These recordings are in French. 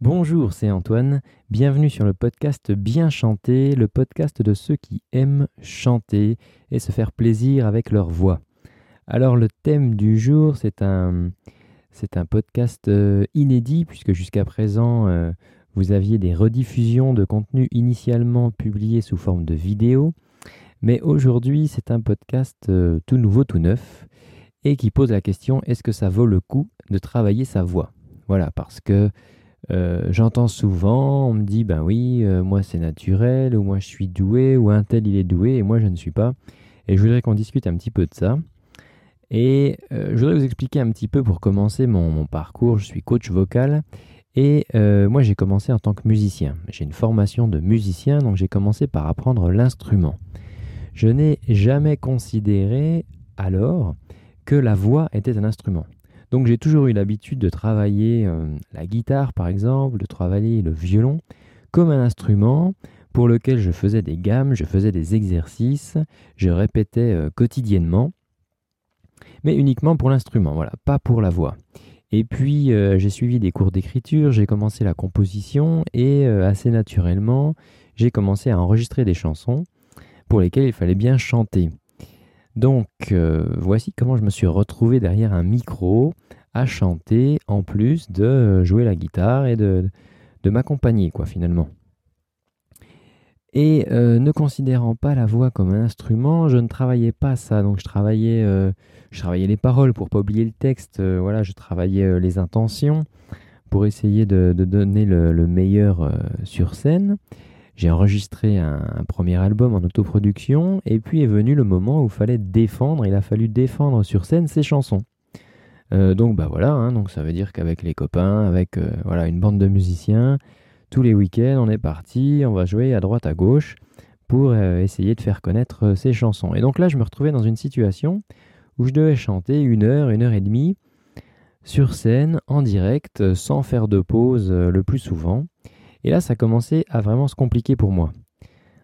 Bonjour, c'est Antoine. Bienvenue sur le podcast Bien chanter, le podcast de ceux qui aiment chanter et se faire plaisir avec leur voix. Alors le thème du jour, c'est un podcast euh, inédit puisque jusqu'à présent euh, vous aviez des rediffusions de contenu initialement publiés sous forme de vidéo, mais aujourd'hui c'est un podcast euh, tout nouveau, tout neuf et qui pose la question est-ce que ça vaut le coup de travailler sa voix? Voilà, parce que euh, j'entends souvent, on me dit, ben oui, euh, moi c'est naturel, ou moi je suis doué, ou un tel il est doué, et moi je ne suis pas. Et je voudrais qu'on discute un petit peu de ça. Et euh, je voudrais vous expliquer un petit peu pour commencer mon, parcours. Je suis coach vocal. Et moi j'ai commencé en tant que musicien. J'ai une formation de musicien, donc j'ai commencé par apprendre l'instrument. Je n'ai jamais considéré alors que la voix était un instrument. Donc j'ai toujours eu l'habitude de travailler euh, la guitare par exemple, de travailler le violon comme un instrument pour lequel je faisais des gammes, je faisais des exercices, je répétais euh, quotidiennement, mais uniquement pour l'instrument, voilà, pas pour la voix. Et puis euh, j'ai suivi des cours d'écriture, j'ai commencé la composition et assez naturellement j'ai commencé à enregistrer des chansons pour lesquelles il fallait bien chanter. Donc euh, voici comment je me suis retrouvé derrière un micro à chanter en plus de jouer la guitare et de, m'accompagner quoi finalement. Et euh, ne considérant pas la voix comme un instrument, je ne travaillais pas ça. Donc je travaillais, euh, je travaillais les paroles pour pas oublier le texte. voilà, je travaillais les intentions pour essayer de, donner le meilleur sur scène. J'ai enregistré un, premier album en autoproduction et puis est venu le moment où il fallait défendre, il a fallu défendre sur scène ses chansons. Euh, donc bah voilà, hein, donc ça veut dire qu'avec les copains, avec euh, voilà une bande de musiciens, tous les week-ends on est parti, on va jouer à droite à gauche pour euh, essayer de faire connaître ces chansons. Et donc là je me retrouvais dans une situation où je devais chanter une heure, une heure et demie sur scène, en direct, sans faire de pause le plus souvent. Et là, ça commençait à vraiment se compliquer pour moi.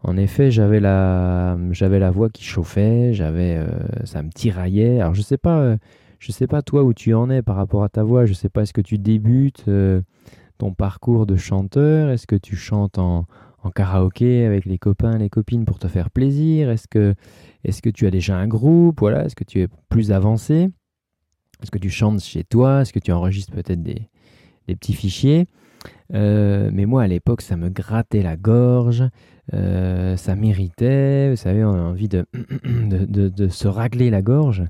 En effet, j'avais la, j'avais la voix qui chauffait, j'avais, euh, ça me tiraillait. Alors je sais pas, euh, je sais pas toi où tu en es par rapport à ta voix. Je sais pas est-ce que tu débutes euh, ton parcours de chanteur, est-ce que tu chantes en, en, karaoké avec les copains, les copines pour te faire plaisir, est-ce que, est-ce que tu as déjà un groupe, voilà, est-ce que tu es plus avancé, est-ce que tu chantes chez toi, est-ce que tu enregistres peut-être des, des petits fichiers? Euh, mais moi, à l'époque, ça me grattait la gorge, euh, ça m'irritait, vous savez, on a envie de, de, se ragler la gorge.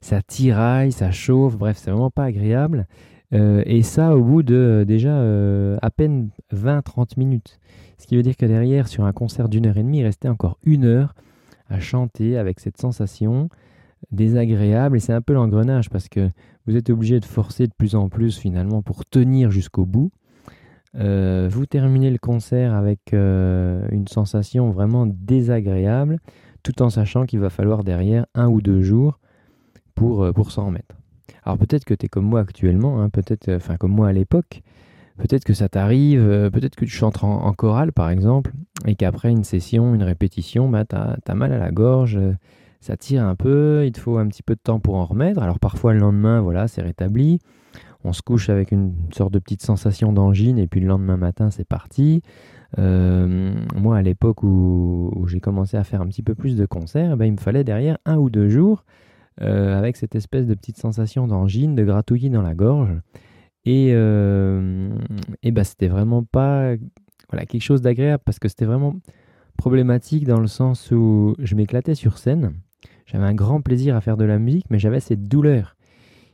Ça tiraille, ça chauffe, bref, c'est vraiment pas agréable. Euh, et ça, au bout de déjà à peine 20-30 minutes. Ce qui veut dire que derrière, sur un concert d'une heure et demie, il restait encore une heure à chanter avec cette sensation désagréable. Et c'est un peu l'engrenage parce que vous êtes obligé de forcer de plus en plus finalement pour tenir jusqu'au bout. Euh, vous terminez le concert avec euh, une sensation vraiment désagréable, tout en sachant qu'il va falloir derrière un ou deux jours pour, euh, pour s'en remettre. Alors peut-être que tu es comme moi actuellement, hein, peut-être, enfin comme moi à l'époque, peut-être que ça t'arrive, peut-être que tu chantes en, chorale par exemple, et qu'après une session, une répétition, bah, tu as, mal à la gorge, ça tire un peu, il te faut un petit peu de temps pour en remettre. Alors parfois le lendemain, voilà, c'est rétabli on se couche avec une sorte de petite sensation d'angine et puis le lendemain matin c'est parti. Euh, moi à l'époque où, j'ai commencé à faire un petit peu plus de concerts, eh ben, il me fallait derrière un ou deux jours euh, avec cette espèce de petite sensation d'angine, de gratouillis dans la gorge. Et, euh, et ben, c'était vraiment pas voilà, quelque chose d'agréable parce que c'était vraiment problématique dans le sens où je m'éclatais sur scène. J'avais un grand plaisir à faire de la musique, mais j'avais cette douleur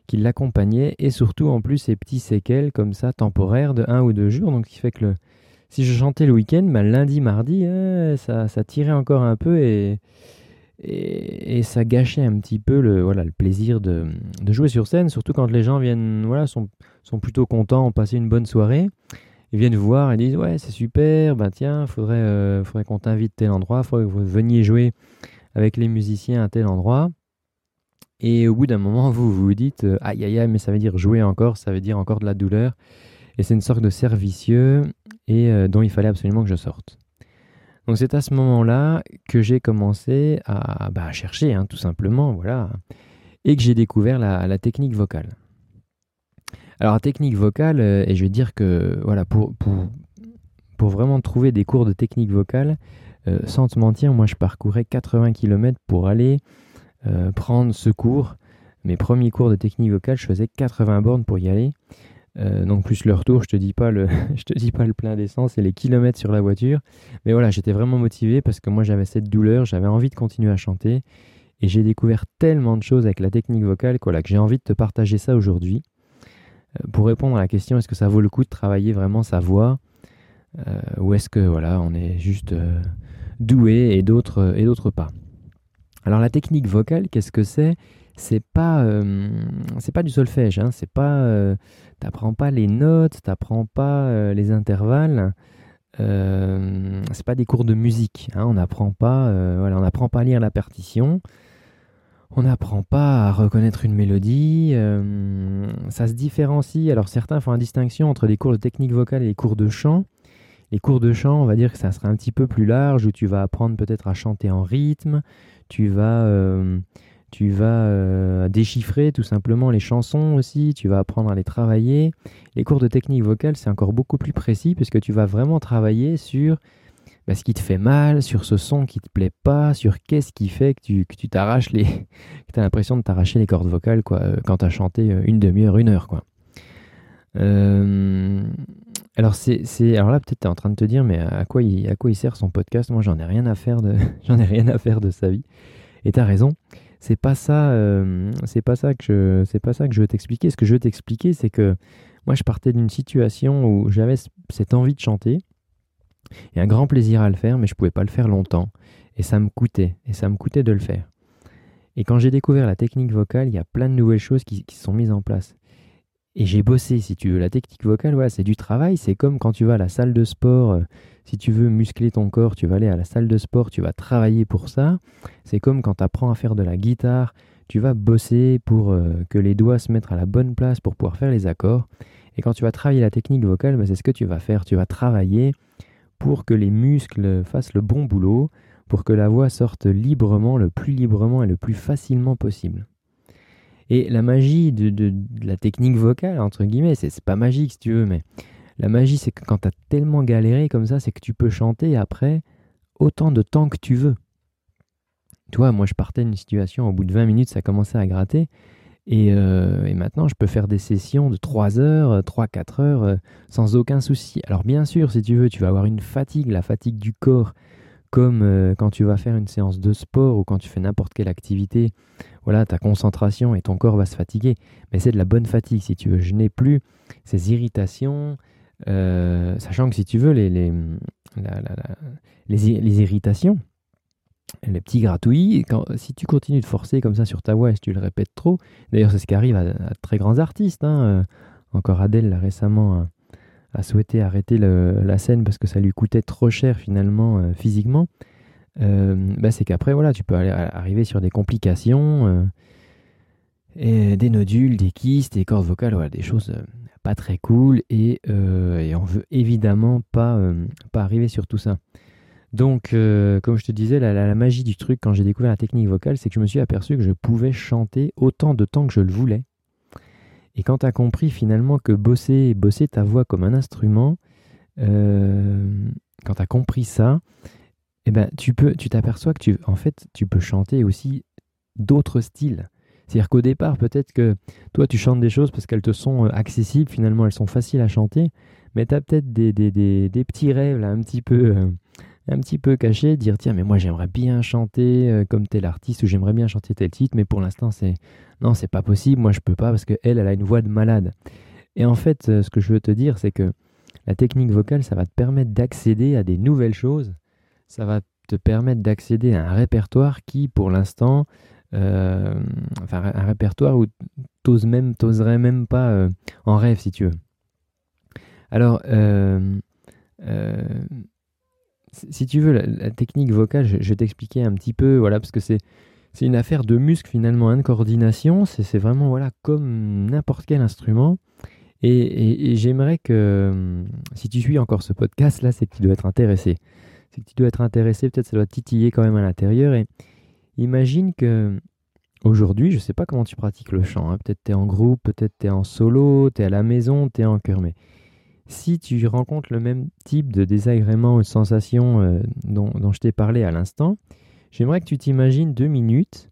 qui l'accompagnait et surtout en plus ces petits séquelles comme ça temporaires de un ou deux jours. Donc, ce qui fait que le, si je chantais le week-end, ben, lundi, mardi, eh, ça, ça, tirait encore un peu et, et, ça gâchait un petit peu le, voilà, le plaisir de, de, jouer sur scène, surtout quand les gens viennent, voilà, sont, sont plutôt contents, ont passé une bonne soirée. Ils viennent voir et disent Ouais, c'est super, ben tiens, faudrait, euh, faudrait qu'on t'invite tel endroit, faudrait que vous veniez jouer avec les musiciens à tel endroit. Et au bout d'un moment, vous vous dites euh, aïe aïe aïe, mais ça veut dire jouer encore, ça veut dire encore de la douleur. Et c'est une sorte de cercle vicieux et euh, dont il fallait absolument que je sorte. Donc c'est à ce moment-là que j'ai commencé à, bah, chercher, hein, tout simplement, voilà, et que j'ai découvert la, technique vocale. Alors, technique vocale, euh, et je vais dire que, voilà, pour, pour, pour vraiment trouver des cours de technique vocale, euh, sans te mentir, moi je parcourais 80 km pour aller euh, prendre ce cours. Mes premiers cours de technique vocale, je faisais 80 bornes pour y aller. donc plus le retour, je te dis pas le, je te dis pas le plein d'essence et les kilomètres sur la voiture. Mais voilà, j'étais vraiment motivé parce que moi j'avais cette douleur, j'avais envie de continuer à chanter et j'ai découvert tellement de choses avec la technique vocale que j'ai envie de te partager ça aujourd'hui. Euh, pour répondre à la question est-ce que ça vaut le coup de travailler vraiment sa voix? Euh, ou est-ce que voilà on est juste euh, doué et d'autres et d'autres pas? Alors la technique vocale qu'est-ce que c'est? C'est pas c'est pas du solfège hein, c'est pas t'apprends pas les notes t'apprends pas les intervalles c'est pas des cours de musique hein, on n'apprend pas on n'apprend pas à lire la partition on n'apprend pas à reconnaître une mélodie. Euh, ça se différencie. Alors certains font une distinction entre les cours de technique vocale et les cours de chant. Les cours de chant, on va dire que ça sera un petit peu plus large, où tu vas apprendre peut-être à chanter en rythme, tu vas, euh, tu vas euh, déchiffrer tout simplement les chansons aussi, tu vas apprendre à les travailler. Les cours de technique vocale, c'est encore beaucoup plus précis, puisque tu vas vraiment travailler sur bah, ce qui te fait mal, sur ce son qui te plaît pas, sur qu'est-ce qui fait que tu, t'arraches les. que l'impression de t'arracher les cordes vocales quoi, euh, quand tu as chanté une demi-heure, une heure. Quoi. Alors, c'est, c'est, alors là, peut-être tu es en train de te dire, mais à quoi il, à quoi il sert son podcast? Moi, j'en ai rien à faire de, ai rien à faire de sa vie. Et tu as raison. C'est pas ça, c'est pas ça que je, c'est pas ça que je veux t'expliquer. Ce que je veux t'expliquer, c'est que moi, je partais d'une situation où j'avais cette envie de chanter et un grand plaisir à le faire, mais je pouvais pas le faire longtemps. Et ça me coûtait, et ça me coûtait de le faire. Et quand j'ai découvert la technique vocale, il y a plein de nouvelles choses qui, qui sont mises en place. Et j'ai bossé, si tu veux. La technique vocale, c'est du travail. C'est comme quand tu vas à la salle de sport. Euh, si tu veux muscler ton corps, tu vas aller à la salle de sport, tu vas travailler pour ça. C'est comme quand tu apprends à faire de la guitare. Tu vas bosser pour euh, que les doigts se mettent à la bonne place pour pouvoir faire les accords. Et quand tu vas travailler la technique vocale, bah, c'est ce que tu vas faire. Tu vas travailler pour que les muscles fassent le bon boulot, pour que la voix sorte librement, le plus librement et le plus facilement possible. Et la magie de, la technique vocale, entre guillemets, c'est pas magique si tu veux, mais la magie c'est que quand tu as tellement galéré comme ça, c'est que tu peux chanter après autant de temps que tu veux. Tu vois, moi je partais d'une situation, au bout de 20 minutes ça commençait à gratter, euh, et, maintenant, je peux faire des sessions de 3 heures, 3-4 heures euh, sans aucun souci. Alors bien sûr, si tu veux, tu vas avoir une fatigue, la fatigue du corps, comme euh, quand tu vas faire une séance de sport ou quand tu fais n'importe quelle activité. Voilà, ta concentration et ton corps va se fatiguer. Mais c'est de la bonne fatigue, si tu veux. Je n'ai plus ces irritations, sachant que si tu veux, les, les, les irritations, les petits gratouillis, si tu continues de forcer comme ça sur ta voix et si tu le répètes trop, d'ailleurs c'est ce qui arrive à, très grands artistes, hein, euh, encore Adèle récemment euh, a, souhaité arrêter la scène parce que ça lui coûtait trop cher finalement euh, physiquement, bah, c'est qu'après voilà tu peux arriver sur des complications, et des nodules, des kystes, des cordes vocales, voilà, des choses pas très cool et, et on veut évidemment pas, pas arriver sur tout ça. Donc, euh, comme je te disais, la, magie du truc quand j'ai découvert la technique vocale, c'est que je me suis aperçu que je pouvais chanter autant de temps que je le voulais. Et quand tu as compris finalement que bosser, bosser ta voix comme un instrument, euh, quand tu as compris ça, eh ben, tu peux, tu t'aperçois que tu, en fait, tu peux chanter aussi d'autres styles. C'est-à-dire qu'au départ, peut-être que toi, tu chantes des choses parce qu'elles te sont euh, accessibles, finalement, elles sont faciles à chanter, mais tu as peut-être des, des, petits rêves là, un petit peu un petit peu caché, dire tiens mais moi j'aimerais bien chanter euh, comme tel artiste ou j'aimerais bien chanter tel titre, mais pour l'instant c'est non c'est pas possible, moi je peux pas parce que elle elle a une voix de malade. Et en fait euh, ce que je veux te dire c'est que la technique vocale ça va te permettre d'accéder à des nouvelles choses, ça va te permettre d'accéder à un répertoire qui pour l'instant euh, enfin un répertoire où t'oses même t'oserais même pas en rêve si tu veux. Alors si tu veux, la, technique vocale, je, vais t'expliquer un petit peu, voilà, parce que c'est une affaire de muscles finalement, hein, de coordination. C'est vraiment voilà comme n'importe quel instrument. Et, j'aimerais que si tu suis encore ce podcast là, c'est que tu dois être intéressé. C'est que tu dois être intéressé. Peut-être ça doit titiller quand même à l'intérieur. Et imagine que aujourd'hui, je ne sais pas comment tu pratiques le chant. hein. Peut-être tu es en groupe, peut-être tu es en solo, tu es à la maison, tu es en chœur. Mais si tu rencontres le même type de désagrément ou de sensation euh, dont, je t'ai parlé à l'instant, j'aimerais que tu t'imagines deux minutes.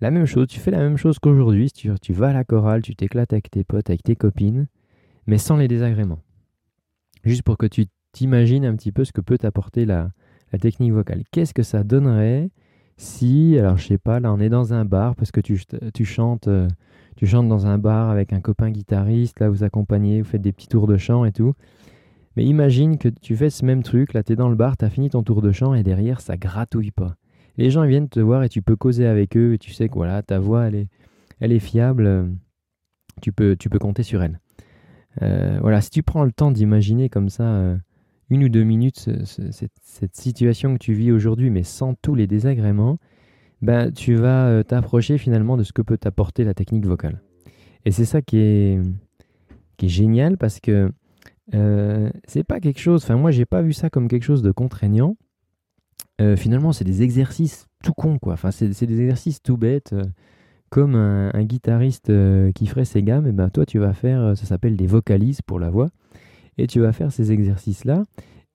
La même chose, tu fais la même chose qu'aujourd'hui. Tu, tu vas à la chorale, tu t'éclates avec tes potes, avec tes copines, mais sans les désagréments. Juste pour que tu t'imagines un petit peu ce que peut t'apporter la, la technique vocale. Qu'est-ce que ça donnerait si, alors je sais pas, là on est dans un bar parce que tu, chantes, euh, tu chantes dans un bar avec un copain guitariste, là vous accompagnez, vous faites des petits tours de chant et tout. Mais imagine que tu fais ce même truc, là tu es dans le bar, tu as fini ton tour de chant et derrière ça gratouille pas. Les gens ils viennent te voir et tu peux causer avec eux et tu sais que voilà, ta voix elle est, elle est fiable, euh, tu peux, tu peux compter sur elle. Euh, voilà, si tu prends le temps d'imaginer comme ça une ou deux minutes ce- ce- cette, situation que tu vis aujourd'hui, mais sans tous les désagréments, ben, tu vas euh, t'approcher finalement de ce que peut t'apporter la technique vocale. Et c'est ça qui est, qui est génial parce que euh, c'est pas quelque chose, enfin moi j'ai pas vu ça comme quelque chose de contraignant. Euh, finalement, c'est des exercices tout cons, quoi. Enfin, c'est des exercices tout bêtes. comme un, guitariste qui ferait ses gammes, et ben toi tu vas faire, ça s'appelle des vocalises pour la voix, et tu vas faire ces exercices-là,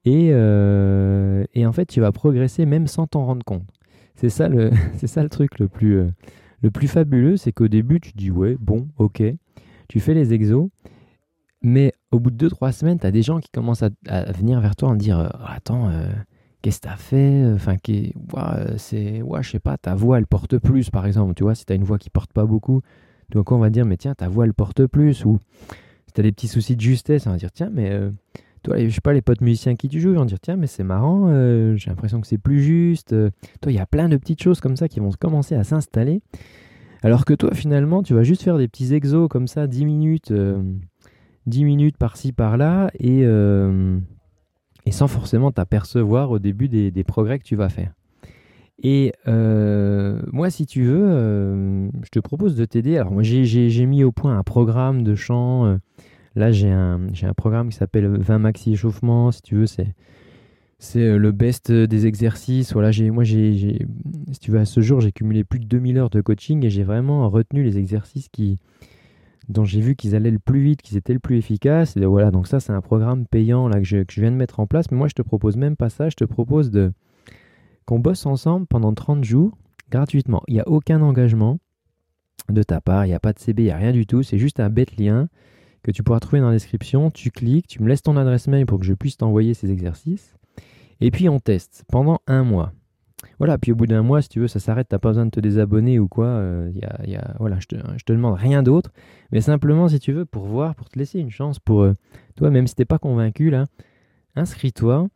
et, euh, et en fait tu vas progresser même sans t'en rendre compte. C'est ça le, ça le truc le plus, euh, le plus fabuleux, c'est qu'au début tu te dis ouais, bon, ok, tu fais les exos, mais au bout de 2-3 semaines, tu as des gens qui commencent à, venir vers toi en dire euh, attends, qu'est-ce que t'as fait? Enfin, euh, c'est, je sais pas, ta voix elle porte plus, par exemple. Tu vois, si t'as une voix qui porte pas beaucoup, donc on va dire, mais tiens, ta voix elle porte plus. Ou t'as des petits soucis de justesse, on va dire, tiens, mais euh, toi, je sais pas, les potes musiciens qui tu joues, ils vont dire, tiens, mais c'est marrant, euh, j'ai l'impression que c'est plus juste. Euh, toi, il y a plein de petites choses comme ça qui vont commencer à s'installer. Alors que toi, finalement, tu vas juste faire des petits exos comme ça, 10 minutes, 10 minutes par-ci, par-là, et. sans forcément t'apercevoir au début des progrès que tu vas faire. Et euh, moi, si tu veux, euh, je te propose de t'aider. Alors moi, j'ai- mis au point un programme de chant. euh, là, j'ai un, programme qui s'appelle 20 maxi échauffement. Si tu veux, c'est le best des exercices. Voilà, moi, si tu veux, à ce jour, j'ai cumulé plus de 2000 heures de coaching et j'ai vraiment retenu les exercices qui dont j'ai vu qu'ils allaient le plus vite, qu'ils étaient le plus efficaces. Et voilà, donc ça, c'est un programme payant que, je, que je viens de mettre en place. Mais moi, je te propose même pas ça. Je te propose de qu'on bosse ensemble pendant 30 jours gratuitement. Il n'y a aucun engagement de ta part. Il n'y a pas de CB, il n'y a rien du tout. C'est juste un bête lien que tu pourras trouver dans la description. Tu cliques, tu me laisses ton adresse mail pour que je puisse t'envoyer ces exercices. Et puis, on teste pendant un mois. Voilà, puis au bout d'un mois, si tu veux, ça s'arrête, t'as pas besoin de te désabonner ou quoi. euh, y a, voilà, je te, te demande rien d'autre. Mais simplement, si tu veux, pour voir, pour te laisser une chance, pour euh, toi, même si t'es pas convaincu, là, inscris-toi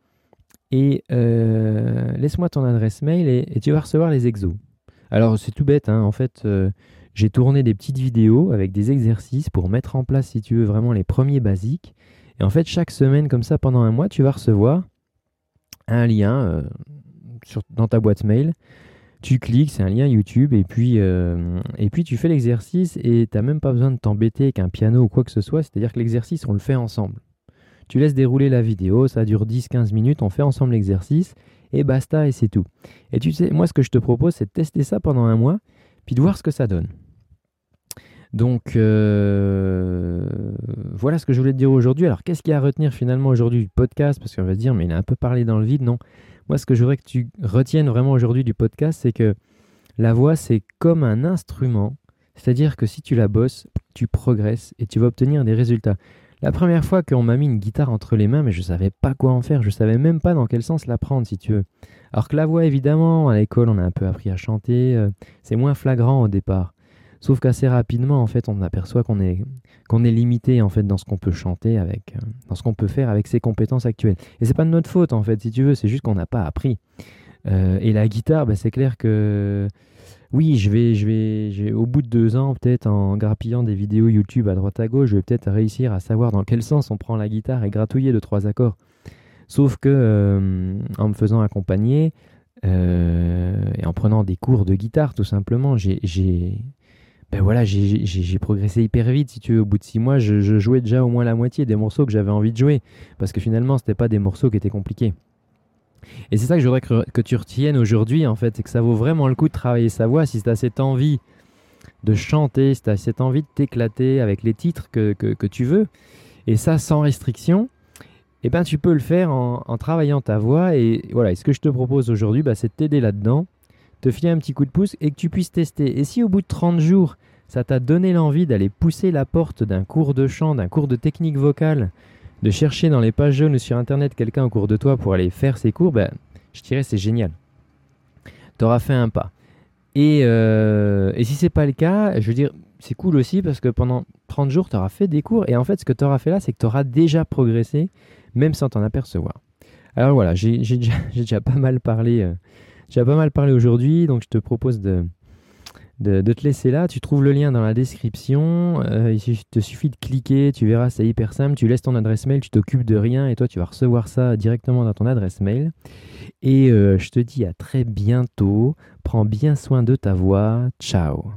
et euh, laisse-moi ton adresse mail et, tu vas recevoir les exos. Alors, c'est tout bête, hein, en fait, euh, j'ai tourné des petites vidéos avec des exercices pour mettre en place, si tu veux, vraiment les premiers basiques. Et en fait, chaque semaine, comme ça, pendant un mois, tu vas recevoir un lien euh, dans ta boîte mail. Tu cliques, c'est un lien YouTube, et puis, et puis tu fais l'exercice et tu n'as même pas besoin de t'embêter avec un piano ou quoi que ce soit. C'est-à-dire que l'exercice, on le fait ensemble. Tu laisses dérouler la vidéo, ça dure 10-15 minutes, on fait ensemble l'exercice, et basta, et c'est tout. Et tu sais, moi, ce que je te propose, c'est de tester ça pendant un mois, puis de voir ce que ça donne. Donc, euh, voilà ce que je voulais te dire aujourd'hui. Alors, qu'est-ce qu'il y a à retenir finalement aujourd'hui du podcast? Parce qu'on va se dire, mais il a un peu parlé dans le vide. Non, moi, ce que je voudrais que tu retiennes vraiment aujourd'hui du podcast, c'est que la voix, c'est comme un instrument. C'est-à-dire que si tu la bosses, tu progresses et tu vas obtenir des résultats. La première fois qu'on m'a mis une guitare entre les mains, mais je savais pas quoi en faire, je savais même pas dans quel sens la prendre, si tu veux. Alors que la voix, évidemment, à l'école, on a un peu appris à chanter, euh, c'est moins flagrant au départ. Sauf qu'assez rapidement, en fait, on aperçoit qu'on est, qu'on est limité en fait dans ce qu'on peut chanter avec, euh, dans ce qu'on peut faire avec ses compétences actuelles. Et c'est pas de notre faute en fait, si tu veux, c'est juste qu'on n'a pas appris. Euh, et la guitare, bah, c'est clair que oui, je vais, je vais, je vais- au bout de deux ans, peut-être en grappillant des vidéos YouTube à droite à gauche, je vais peut-être réussir à savoir dans quel sens on prend la guitare et gratouiller deux trois accords. Sauf que euh, en me faisant accompagner euh, et en prenant des cours de guitare, tout simplement, j'ai, ben voilà, j'ai progressé hyper vite. Si tu veux, au bout de six mois, je, je jouais déjà au moins la moitié des morceaux que j'avais envie de jouer, parce que finalement, c'était pas des morceaux qui étaient compliqués. Et c'est ça que je voudrais que, tu retiennes aujourd'hui, en fait, c'est que ça vaut vraiment le coup de travailler sa voix si tu as cette envie de chanter, si tu as cette envie de t'éclater avec les titres que, tu veux, et ça sans restriction, eh ben, tu peux le faire en, en travaillant ta voix. Et voilà, et ce que je te propose aujourd'hui, bah, c'est de t'aider là-dedans, te filer un petit coup de pouce et que tu puisses tester. Et si au bout de 30 jours, ça t'a donné l'envie d'aller pousser la porte d'un cours de chant, d'un cours de technique vocale, de chercher dans les pages jaunes ou sur Internet quelqu'un au cours de toi pour aller faire ces cours, ben, je dirais c'est génial. Tu fait un pas. Et, euh, et si c'est pas le cas, je veux dire, c'est cool aussi parce que pendant 30 jours, tu auras fait des cours. Et en fait, ce que tu auras fait là, c'est que tu auras déjà progressé, même sans t'en apercevoir. Alors voilà, j'ai déjà, pas mal parlé, euh, déjà pas mal parlé aujourd'hui, donc je te propose de, te laisser là. Tu trouves le lien dans la description. Euh, il te suffit de cliquer, tu verras, c'est hyper simple. Tu laisses ton adresse mail, tu t'occupes de rien et toi, tu vas recevoir ça directement dans ton adresse mail. Et euh, je te dis à très bientôt. Prends bien soin de ta voix. Ciao